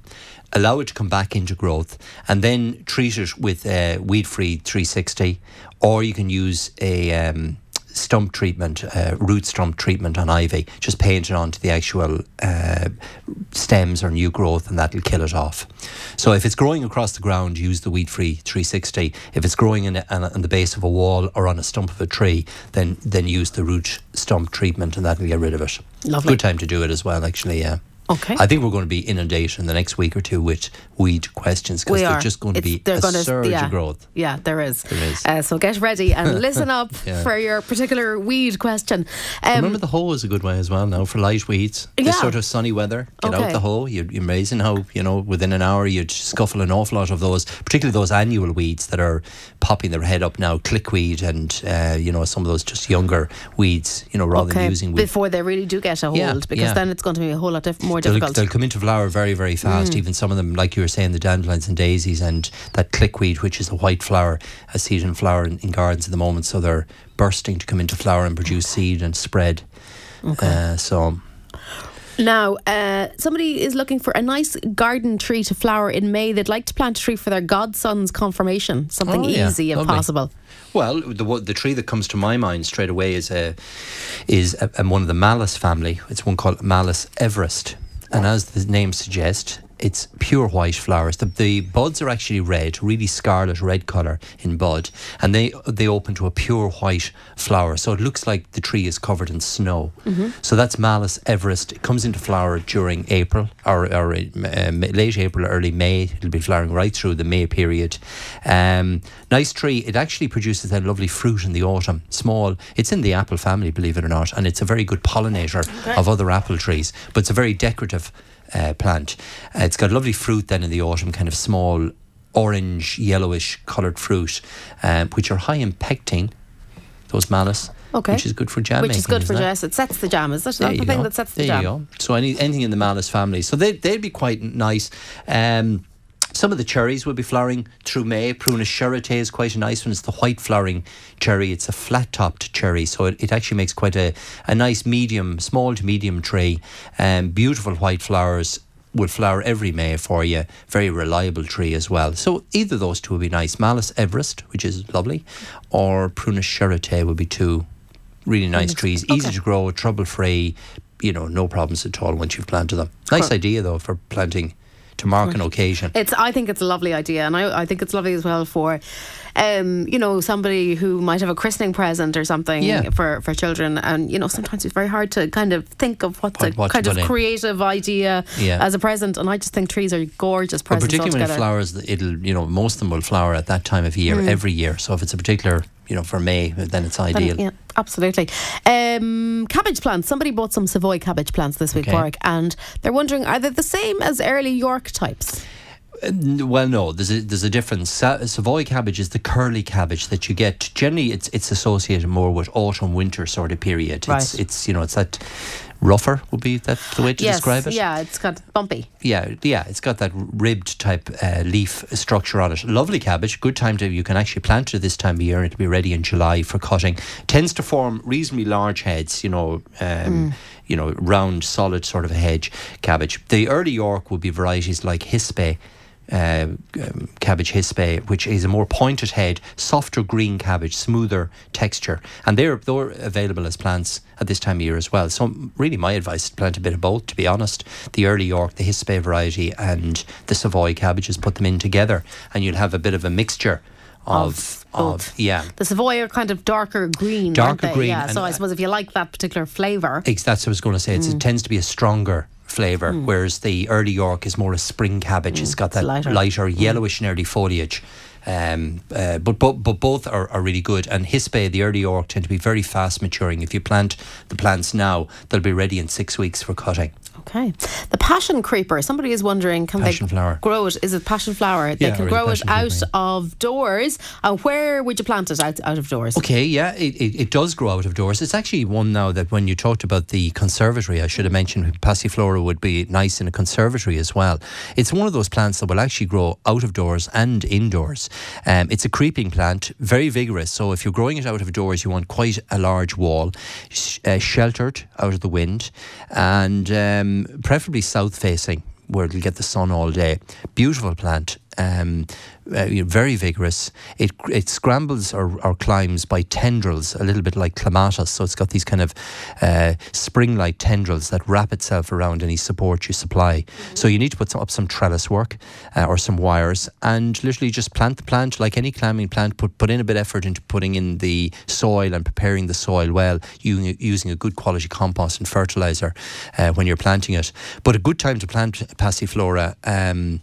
Allow it to come back into growth, and then treat it with uh, weed free 360, or you can use a um, stump treatment, uh, root stump treatment on ivy. Just paint it onto the actual uh, stems or new growth, and that'll kill it off. So if it's growing across the ground, use the weed free 360. If it's growing in, a, on, the base of a wall or on a stump of a tree, then then use the root stump treatment, and that'll get rid of it. Lovely. Good time to do it as well, actually. Yeah. Okay. I think we're going to be inundated in the next week or two with weed questions because We they're just going to be a gonna- surge yeah. of growth. Yeah, there is. There is. Uh, so get ready and listen up Yeah. for your particular weed question. Um, Remember the hoe is a good way as well now for light weeds. Yeah. This sort of sunny weather, get Okay. out the hoe. You're you're amazing how, you know, within an hour you'd scuffle an awful lot of those, particularly those annual weeds that are popping their head up now, chickweed and, uh, you know, some of those just younger weeds, you know, rather okay, than using weed. before they really do get a hold, Yeah, because then it's going to be a whole lot diff- more They'll, difficult. they'll come into flower very, very fast. Mm. Even some of them, like you were saying, the dandelions and daisies and that chickweed, which is the white flower. a see it in flower in, in gardens at the moment. So they're bursting to come into flower and produce seed and spread. Uh, so Now, uh, somebody is looking for a nice garden tree to flower in May. They'd like to plant a tree for their godson's confirmation. Something Oh, yeah. easy if Lovely. possible. Well, the the tree that comes to my mind straight away is a is a, a- one of the Malus family. It's one called Malus Evereste, and as the name suggests, it's pure white flowers. The, the buds are actually red, really scarlet red color in bud, and they they open to a pure white flower. So it looks like the tree is covered in snow. So that's Malus Evereste. It comes into flower during April or, or uh, late April, early May. It'll be flowering right through the May period. Um, nice tree. It actually produces that lovely fruit in the autumn. Small. It's in the apple family, believe it or not, and it's a very good pollinator of other apple trees. But it's a very decorative uh, plant. Uh, it's got lovely fruit then in the autumn, kind of small orange, yellowish coloured fruit, um, which are high in pectin. Those malice. Okay. Which is good for jam Which making. is good for isn't it? It sets the jam. Is that There the thing go. that sets the there jam? you go. So any, anything in the Malus family. So they, they'd be quite nice. Um, some of the cherries will be flowering through May. Prunus Shirotae is quite a nice one. It's the white flowering cherry. It's a flat topped cherry. So it, it actually makes quite a, a nice medium, small to medium tree. Um, beautiful white flowers will flower every May for you. Very reliable tree as well. So either those two would be nice. Malus Evereste, which is lovely, or Prunus Shirotae would be two really nice trees. Easy to grow, trouble free. You know, no problems at all once you've planted them. Nice Cool. idea though for planting to mark an occasion. It's. I think it's a lovely idea, and I, I think it's lovely as well for, um, you know, somebody who might have a christening present or something Yeah. for for children, and you know, sometimes it's very hard to kind of think of what's What- a what kind of put in. creative idea Yeah. as a present, and I just think trees are gorgeous But presents particularly when it flowers, it'll you know most of them will flower at that time of year Mm. every year. So if it's a particular you know for May, then it's ideal. yeah, absolutely. Um, cabbage plants. Somebody bought some Savoy cabbage plants this week, Okay. Pádraig, and they're wondering are they the same as early York types? Uh, Well, no, there's a, there's a difference. Savoy cabbage is the curly cabbage that you get. Generally, it's it's associated more with autumn winter sort of period. It's Right. it's you know it's that rougher would be that the way to yes, describe it. yeah, it's got bumpy. Yeah, yeah, it's got that ribbed type uh, leaf structure on it. Lovely cabbage. Good time to you can actually plant it this time of year. It'll be ready in July for cutting. Tends to form reasonably large heads. You know, um, you know, round, solid sort of a hedge cabbage. The early York would be varieties like Hispi. Uh, um, cabbage Hispi, which is a more pointed head, softer green cabbage, smoother texture, and they're they're available as plants at this time of year as well. So really, my advice is to plant a bit of both. To be honest, the early York, the Hispi variety, and the Savoy cabbages, put them in together, and you'll have a bit of a mixture of Of of, yeah. The Savoy are kind of darker green, aren't Darker they? green, Yeah, so I suppose if you like that particular flavour, Ex- That's what I was going to say. Mm. It tends to be a stronger flavour, whereas the early York is more a spring cabbage. it's got Mm. it's that lighter. lighter, yellowish and early foliage. Um, uh, but, but but both are, are really good. And Hispi, the early York, tend to be very fast maturing. If you plant the plants now, they'll be ready in six weeks for cutting. Okay. The passion creeper. Somebody is wondering, can Passion they flower. grow it? Is it passion flower? they Yeah, can grow it out creeper, of doors. And where would you plant it out, out of doors? Okay, yeah, it, it, it does grow out of doors. It's actually one now that when you talked about the conservatory, I should have mentioned Passiflora would be nice in a conservatory as well. It's one of those plants that will actually grow out of doors and indoors. Um, it's a creeping plant, very vigorous. So if you're growing it out of doors, you want quite a large wall, sh- uh, sheltered out of the wind, and um, preferably south facing where it'll get the sun all day. Beautiful plant. Um, uh, very vigorous. It it scrambles or, or climbs by tendrils, a little bit like clematis. So it's got these kind of uh, spring-like tendrils that wrap itself around any support you supply. Mm-hmm. So you need to put some, up some trellis work uh, or some wires, and literally just plant the plant like any climbing plant. Put put in a bit of effort into putting in the soil and preparing the soil well, using, using a good quality compost and fertilizer uh, when you're planting it. But a good time to plant passiflora. Um,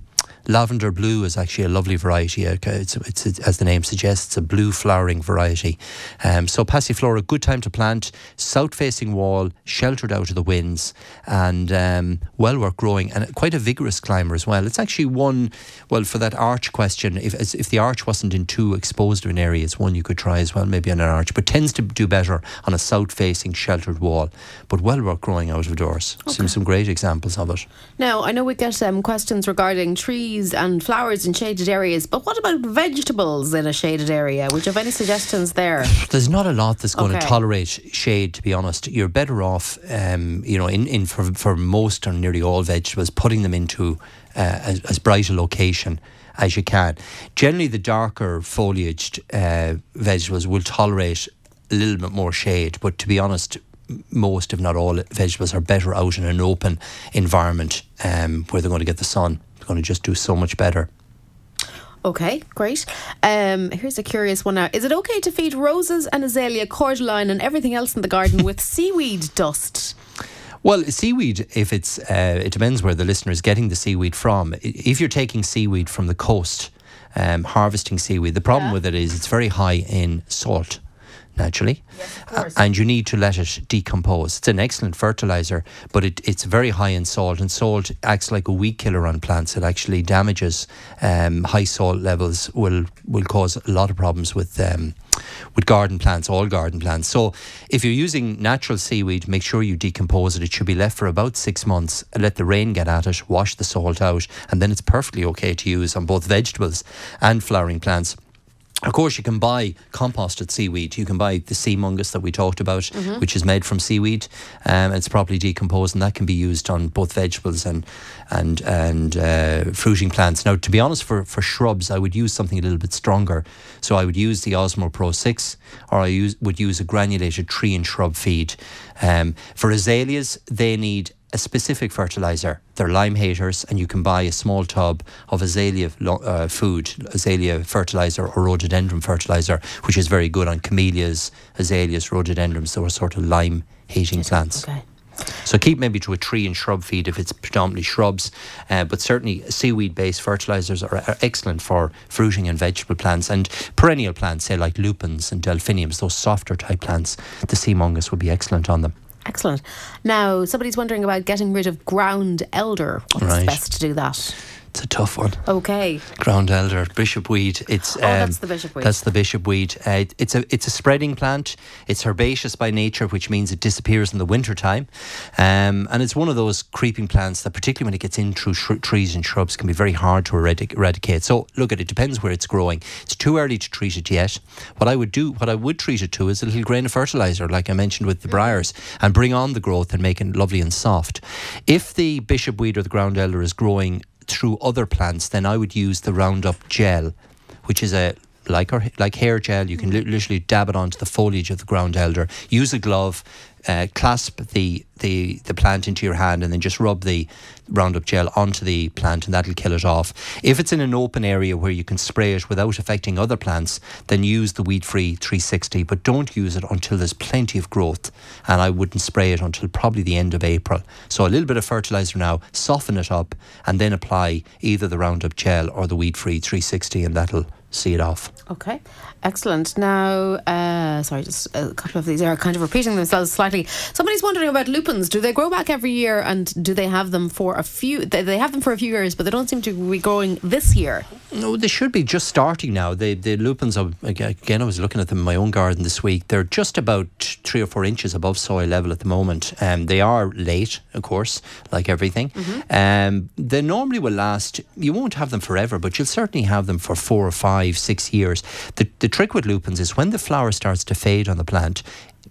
Lavender blue is actually a lovely variety. It's, it's, it's as the name suggests, a blue flowering variety. Um, so Passiflora, good time to plant, south facing wall, sheltered out of the winds, and um, well worth growing, and quite a vigorous climber as well. It's actually one, well, for that arch question, if, if the arch wasn't in too exposed of an area, it's one you could try as well, maybe on an arch, but tends to do better on a south facing sheltered wall, but well worth growing out of doors. Okay. Some, some great examples of it. Now, I know we get um, questions regarding trees trees and flowers in shaded areas. But what about vegetables in a shaded area? Would you have any suggestions there? There's not a lot that's going okay. to tolerate shade, to be honest. You're better off, um, you know, in, in for, for most or nearly all vegetables, putting them into uh, as, as bright a location as you can. Generally, the darker foliaged uh, vegetables will tolerate a little bit more shade, but to be honest, most, if not all, vegetables are better out in an open environment um, where they're going to get the sun going to just do so much better. Okay, great. Um, here's a curious one now. Is it okay to feed roses and azalea, cordyline, and everything else in the garden with seaweed dust? Well, seaweed, if it's, uh, it depends where the listener is getting the seaweed from. If you're taking seaweed from the coast, um, harvesting seaweed, the problem yeah. with it is it's very high in salt naturally. Yes, and you need to let it decompose. It's an excellent fertilizer, but it, it's very high in salt, and salt acts like a weed killer on plants. It actually damages um, high salt levels will will cause a lot of problems with um, with garden plants, all garden plants. So if you're using natural seaweed, make sure you decompose it. It should be left for about six months. Let the rain get at it, wash the salt out, and then it's perfectly okay to use on both vegetables and flowering plants. Of course, you can buy composted seaweed. You can buy the Seamungus that we talked about, mm-hmm. which is made from seaweed. Um, it's properly decomposed, and that can be used on both vegetables and and and uh, fruiting plants. Now, to be honest, for, for shrubs, I would use something a little bit stronger. So I would use the Osmo Pro Six, or I use, would use a granulated tree and shrub feed. Um, for azaleas, they need a specific fertilizer. They're lime haters, and you can buy a small tub of azalea uh, food, azalea fertilizer or rhododendron fertilizer, which is very good on camellias, azaleas, rhododendrons. Those sort of lime hating plants. Okay. So keep maybe to a tree and shrub feed if it's predominantly shrubs, uh, but certainly seaweed-based fertilizers are, are, excellent for fruiting and vegetable plants and perennial plants, say like lupins and delphiniums, those softer type plants. The Seamungus would be excellent on them. Excellent. Now, somebody's wondering about getting rid of ground elder. What's right. best to do that? It's a tough one. Okay. Ground elder, bishop weed. It's oh, um, that's the bishop weed. That's the bishop weed. Uh, it's a it's a spreading plant. It's herbaceous by nature, which means it disappears in the winter time, um, and it's one of those creeping plants that, particularly when it gets in through sh- trees and shrubs, can be very hard to eradic- eradicate. So look at it. Depends where it's growing. It's too early to treat it yet. What I would do, what I would treat it to, is a little grain of fertilizer, like I mentioned with the mm. briars, and bring on the growth and make it lovely and soft. If the bishop weed or the ground elder is growing through other plants, then I would use the Roundup gel, which is a like our, like hair gel. You can li- literally dab it onto the foliage of the ground elder. Use a glove, uh, clasp the, the the plant into your hand, and then just rub the Roundup gel onto the plant, and that'll kill it off. If it's in an open area where you can spray it without affecting other plants, then use the weed free 360, but don't use it until there's plenty of growth. And I wouldn't spray it until probably the end of April. So a little bit of fertilizer now, soften it up, and then apply either the Roundup gel or the weed free 360, and that'll see it off. Okay, excellent. Now, uh, sorry, just a couple of these are kind of repeating themselves slightly. Somebody's wondering about lupins. Do they grow back every year, and do they have them for a few? They have them for a few years, but they don't seem to be growing this year. No, they should be just starting now. The the lupins, are, again, I was looking at them in my own garden this week. They're just about three or four inches above soil level at the moment. Um, they are late, of course, like everything. Mm-hmm. Um, they normally will last. You won't have them forever, but you'll certainly have them for four or five five, six years. The, the trick with lupins is when the flower starts to fade on the plant,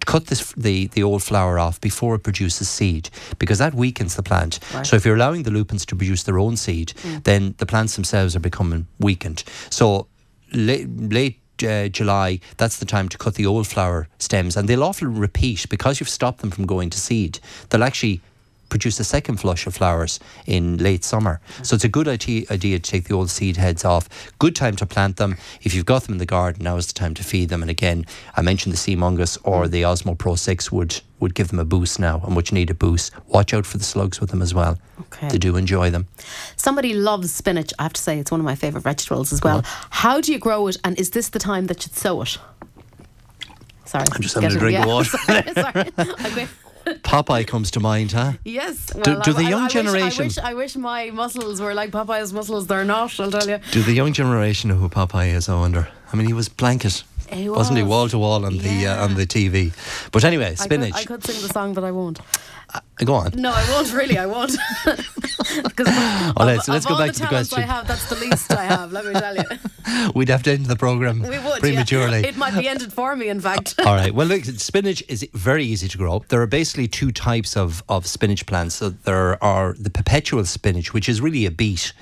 cut this, the the old flower off before it produces seed because that weakens the plant. Right. So if you're allowing the lupins to produce their own seed, then the plants themselves are becoming weakened. So late, late uh, July, that's the time to cut the old flower stems, and they'll often repeat because you've stopped them from going to seed. They'll actually produce a second flush of flowers in late summer. So it's a good idea, to take the old seed heads off. Good time to plant them. If you've got them in the garden, now is the time to feed them. And again, I mentioned the Seamungus or the Osmo Pro 6 would would give them a boost now, and much need a boost. Watch out for the slugs with them as well. Okay. They do enjoy them. Somebody loves spinach. I have to say, it's one of my favourite vegetables as well. Uh-huh. How do you grow it, and is this the time that you'd sow it? Sorry. I'm just having a drink of water. sorry, sorry. Popeye comes to mind, huh? Yes. Do- well, do I- the young I wish- generation- I wish, I wish my muscles were like Popeye's muscles. They're not, I'll tell you. Do the young generation know who Popeye is? I wonder. I mean, he was blanket, He was. Wasn't he? Wall to wall on the uh, on the TV. But anyway, I could, spinach. I could sing the song, but I won't. Go on. No, I won't really. I won't. Because All right, so let's go back the to the question. I have, that's the least I have. Let me tell you. We'd have to end the program We would prematurely. Yeah. It might be ended for me, in fact. All right. Well, look, spinach is very easy to grow. There are basically two types of, of spinach plants. So there are the perpetual spinach, which is really a beet,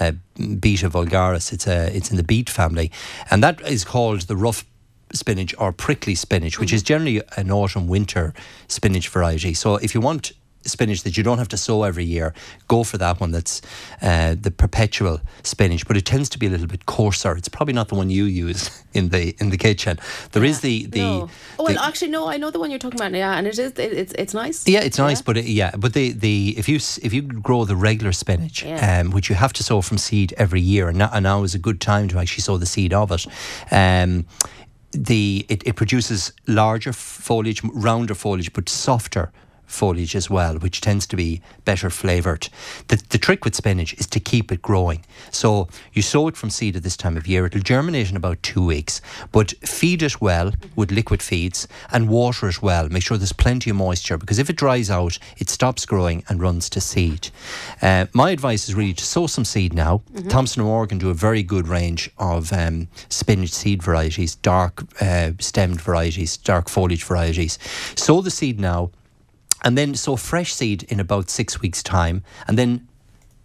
uh, Beta vulgaris. It's a it's in the beet family, and that is called the rough spinach or prickly spinach, which is generally an autumn winter spinach variety. So if you want spinach that you don't have to sow every year, go for that one. That's uh, the perpetual spinach, but it tends to be a little bit coarser. It's probably not the one you use in the in the kitchen. There is the the, no. Oh, the- well, actually, no. I know the one you're talking about. Yeah, and it is. It, it's it's nice. yeah, it's nice, but it, yeah, but the, the if you if you grow the regular spinach, Yeah. um, which you have to sow from seed every year, and now, and now is a good time to actually sow the seed of it. Um, the it, it produces larger foliage, rounder foliage, but softer foliage as well, which tends to be better flavoured. The, the trick with spinach is to keep it growing. So you sow it from seed at this time of year. It'll germinate in about two weeks, but feed it well with liquid feeds and water it well. Make sure there's plenty of moisture because if it dries out, it stops growing and runs to seed. Uh, my advice is really to sow some seed now. Thompson and Morgan do a very good range of um, spinach seed varieties, dark uh, stemmed varieties, dark foliage varieties. Sow the seed now and then sow fresh seed in about six weeks' time, and then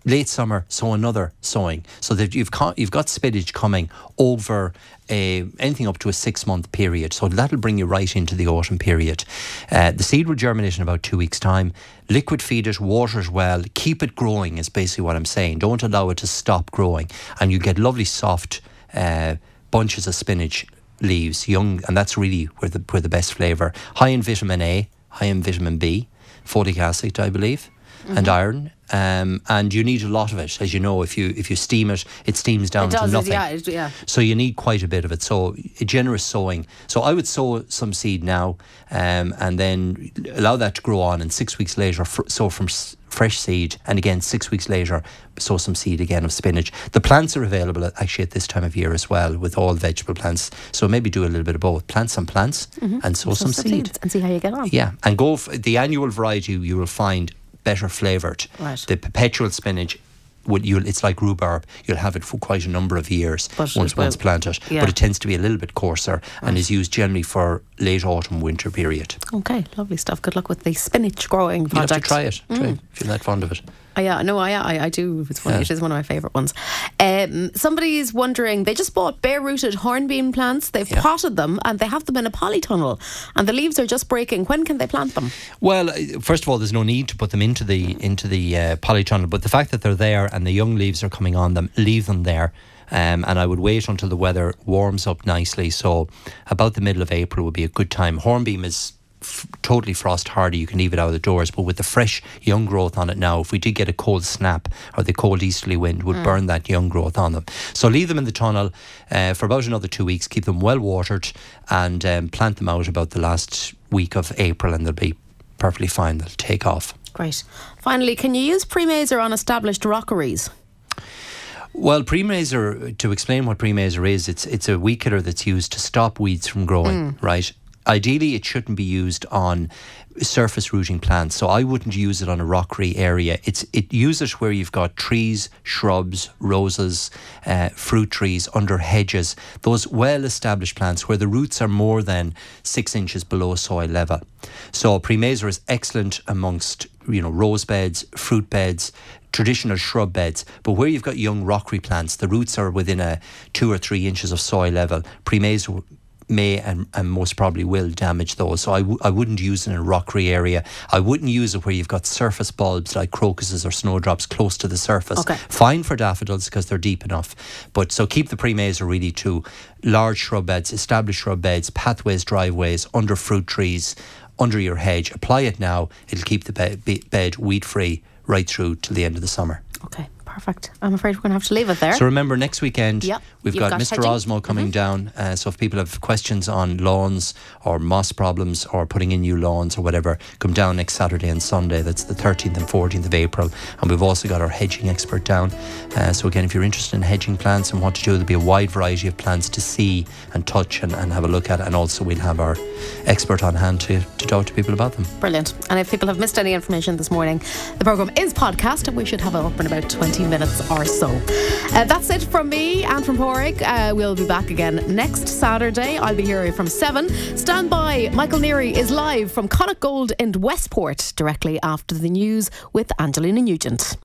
late summer sow another sowing, so that you've co- you've got spinach coming over a, anything up to a six month period. So that'll bring you right into the autumn period. Uh, the seed will germinate in about two weeks' time. Liquid feed it, water it well, keep it growing is basically what I'm saying. Don't allow it to stop growing, and you get lovely soft uh, bunches of spinach leaves, young, and that's really where the where the best flavour. High in vitamin A, high in vitamin B, folic acid, I believe, and iron. Um, and you need a lot of it, as you know. If you if you steam it, it steams down It to does. It, nothing. yeah. It, yeah. So you need quite a bit of it. So a generous sowing. So I would sow some seed now, um, and then allow that to grow on. And six weeks later, fr- sow from s- fresh seed, and again six weeks later, sow some seed again of spinach. The plants are available uh, actually at this time of year as well, with all vegetable plants. So maybe do a little bit of both. Plant some plants mm-hmm. and sow some Some seed. and see how you get on. Yeah, and go for the annual variety. You will find better flavoured. Right. The perpetual spinach. Would you? It's like rhubarb. You'll have it for quite a number of years But once once planted. yeah. But it tends to be a little bit coarser and is used generally for late autumn winter period. Okay, lovely stuff. Good luck with the spinach growing You have project. to try it. Try mm. it if you're that fond of it. Oh, yeah, no, I, I, I do. It's funny. Yeah. It is one of my favourite ones. Um, somebody's wondering. They just bought bare-rooted hornbeam plants. They've Yeah. potted them and they have them in a polytunnel, and the leaves are just breaking. When can they plant them? Well, uh, first of all, there's no need to put them into the into the uh, polytunnel, but the fact that they're there and the young leaves are coming on them, leave them there. Um, and I would wait until the weather warms up nicely. So, about the middle of April would be a good time. Hornbeam is f- totally frost hardy. You can leave it out of the doors, but with the fresh young growth on it now, if we did get a cold snap or the cold easterly wind, would burn that young growth on them. So leave them in the tunnel uh, for about another two weeks. Keep them well watered and um, plant them out about the last week of April, and they'll be perfectly fine. They'll take off. Great. Finally, can you use pre-mazer on established rockeries? Well, pre-mazer, to explain what pre-mazer is, it's it's a weed killer that's used to stop weeds from growing, right? Ideally, it shouldn't be used on surface rooting plants. So I wouldn't use it on a rockery area. It's it use it where you've got trees, shrubs, roses, uh, fruit trees under hedges. Those well-established plants where the roots are more than six inches below soil level. So Premazer is excellent amongst you know rose beds, fruit beds, traditional shrub beds. But where you've got young rockery plants, the roots are within a two or three inches of soil level. Premazer may and, and most probably will damage those. So I w- I wouldn't use it in a rockery area. I wouldn't use it where you've got surface bulbs like crocuses or snowdrops close to the surface. Okay. Fine for daffodils because they're deep enough. But so keep the premazer really to large shrub beds, established shrub beds, pathways, driveways, under fruit trees, under your hedge. Apply it now. It'll keep the bed, bed weed free right through till the end of the summer. Okay, perfect. I'm afraid we're going to have to leave it there. So remember, next weekend Yep, we've got, got Mr. hedging. Osmo coming down. Uh, so if people have questions on lawns or moss problems or putting in new lawns or whatever, come down next Saturday and Sunday. That's the 13th and 14th of April. And we've also got our hedging expert down. Uh, so again, if you're interested in hedging plants and what to do, there'll be a wide variety of plants to see and touch and, and have a look at. And also we'll have our expert on hand to, to talk to people about them. Brilliant. And if people have missed any information this morning, the programme is podcast and we should have it up in about 20 minutes or so. Uh, that's it from me and from Pádraig. Uh, we'll be back again next Saturday. I'll be here from 7. Stand by. Michael Neary is live from Connacht Gold in Westport directly after the news with Angelina Nugent.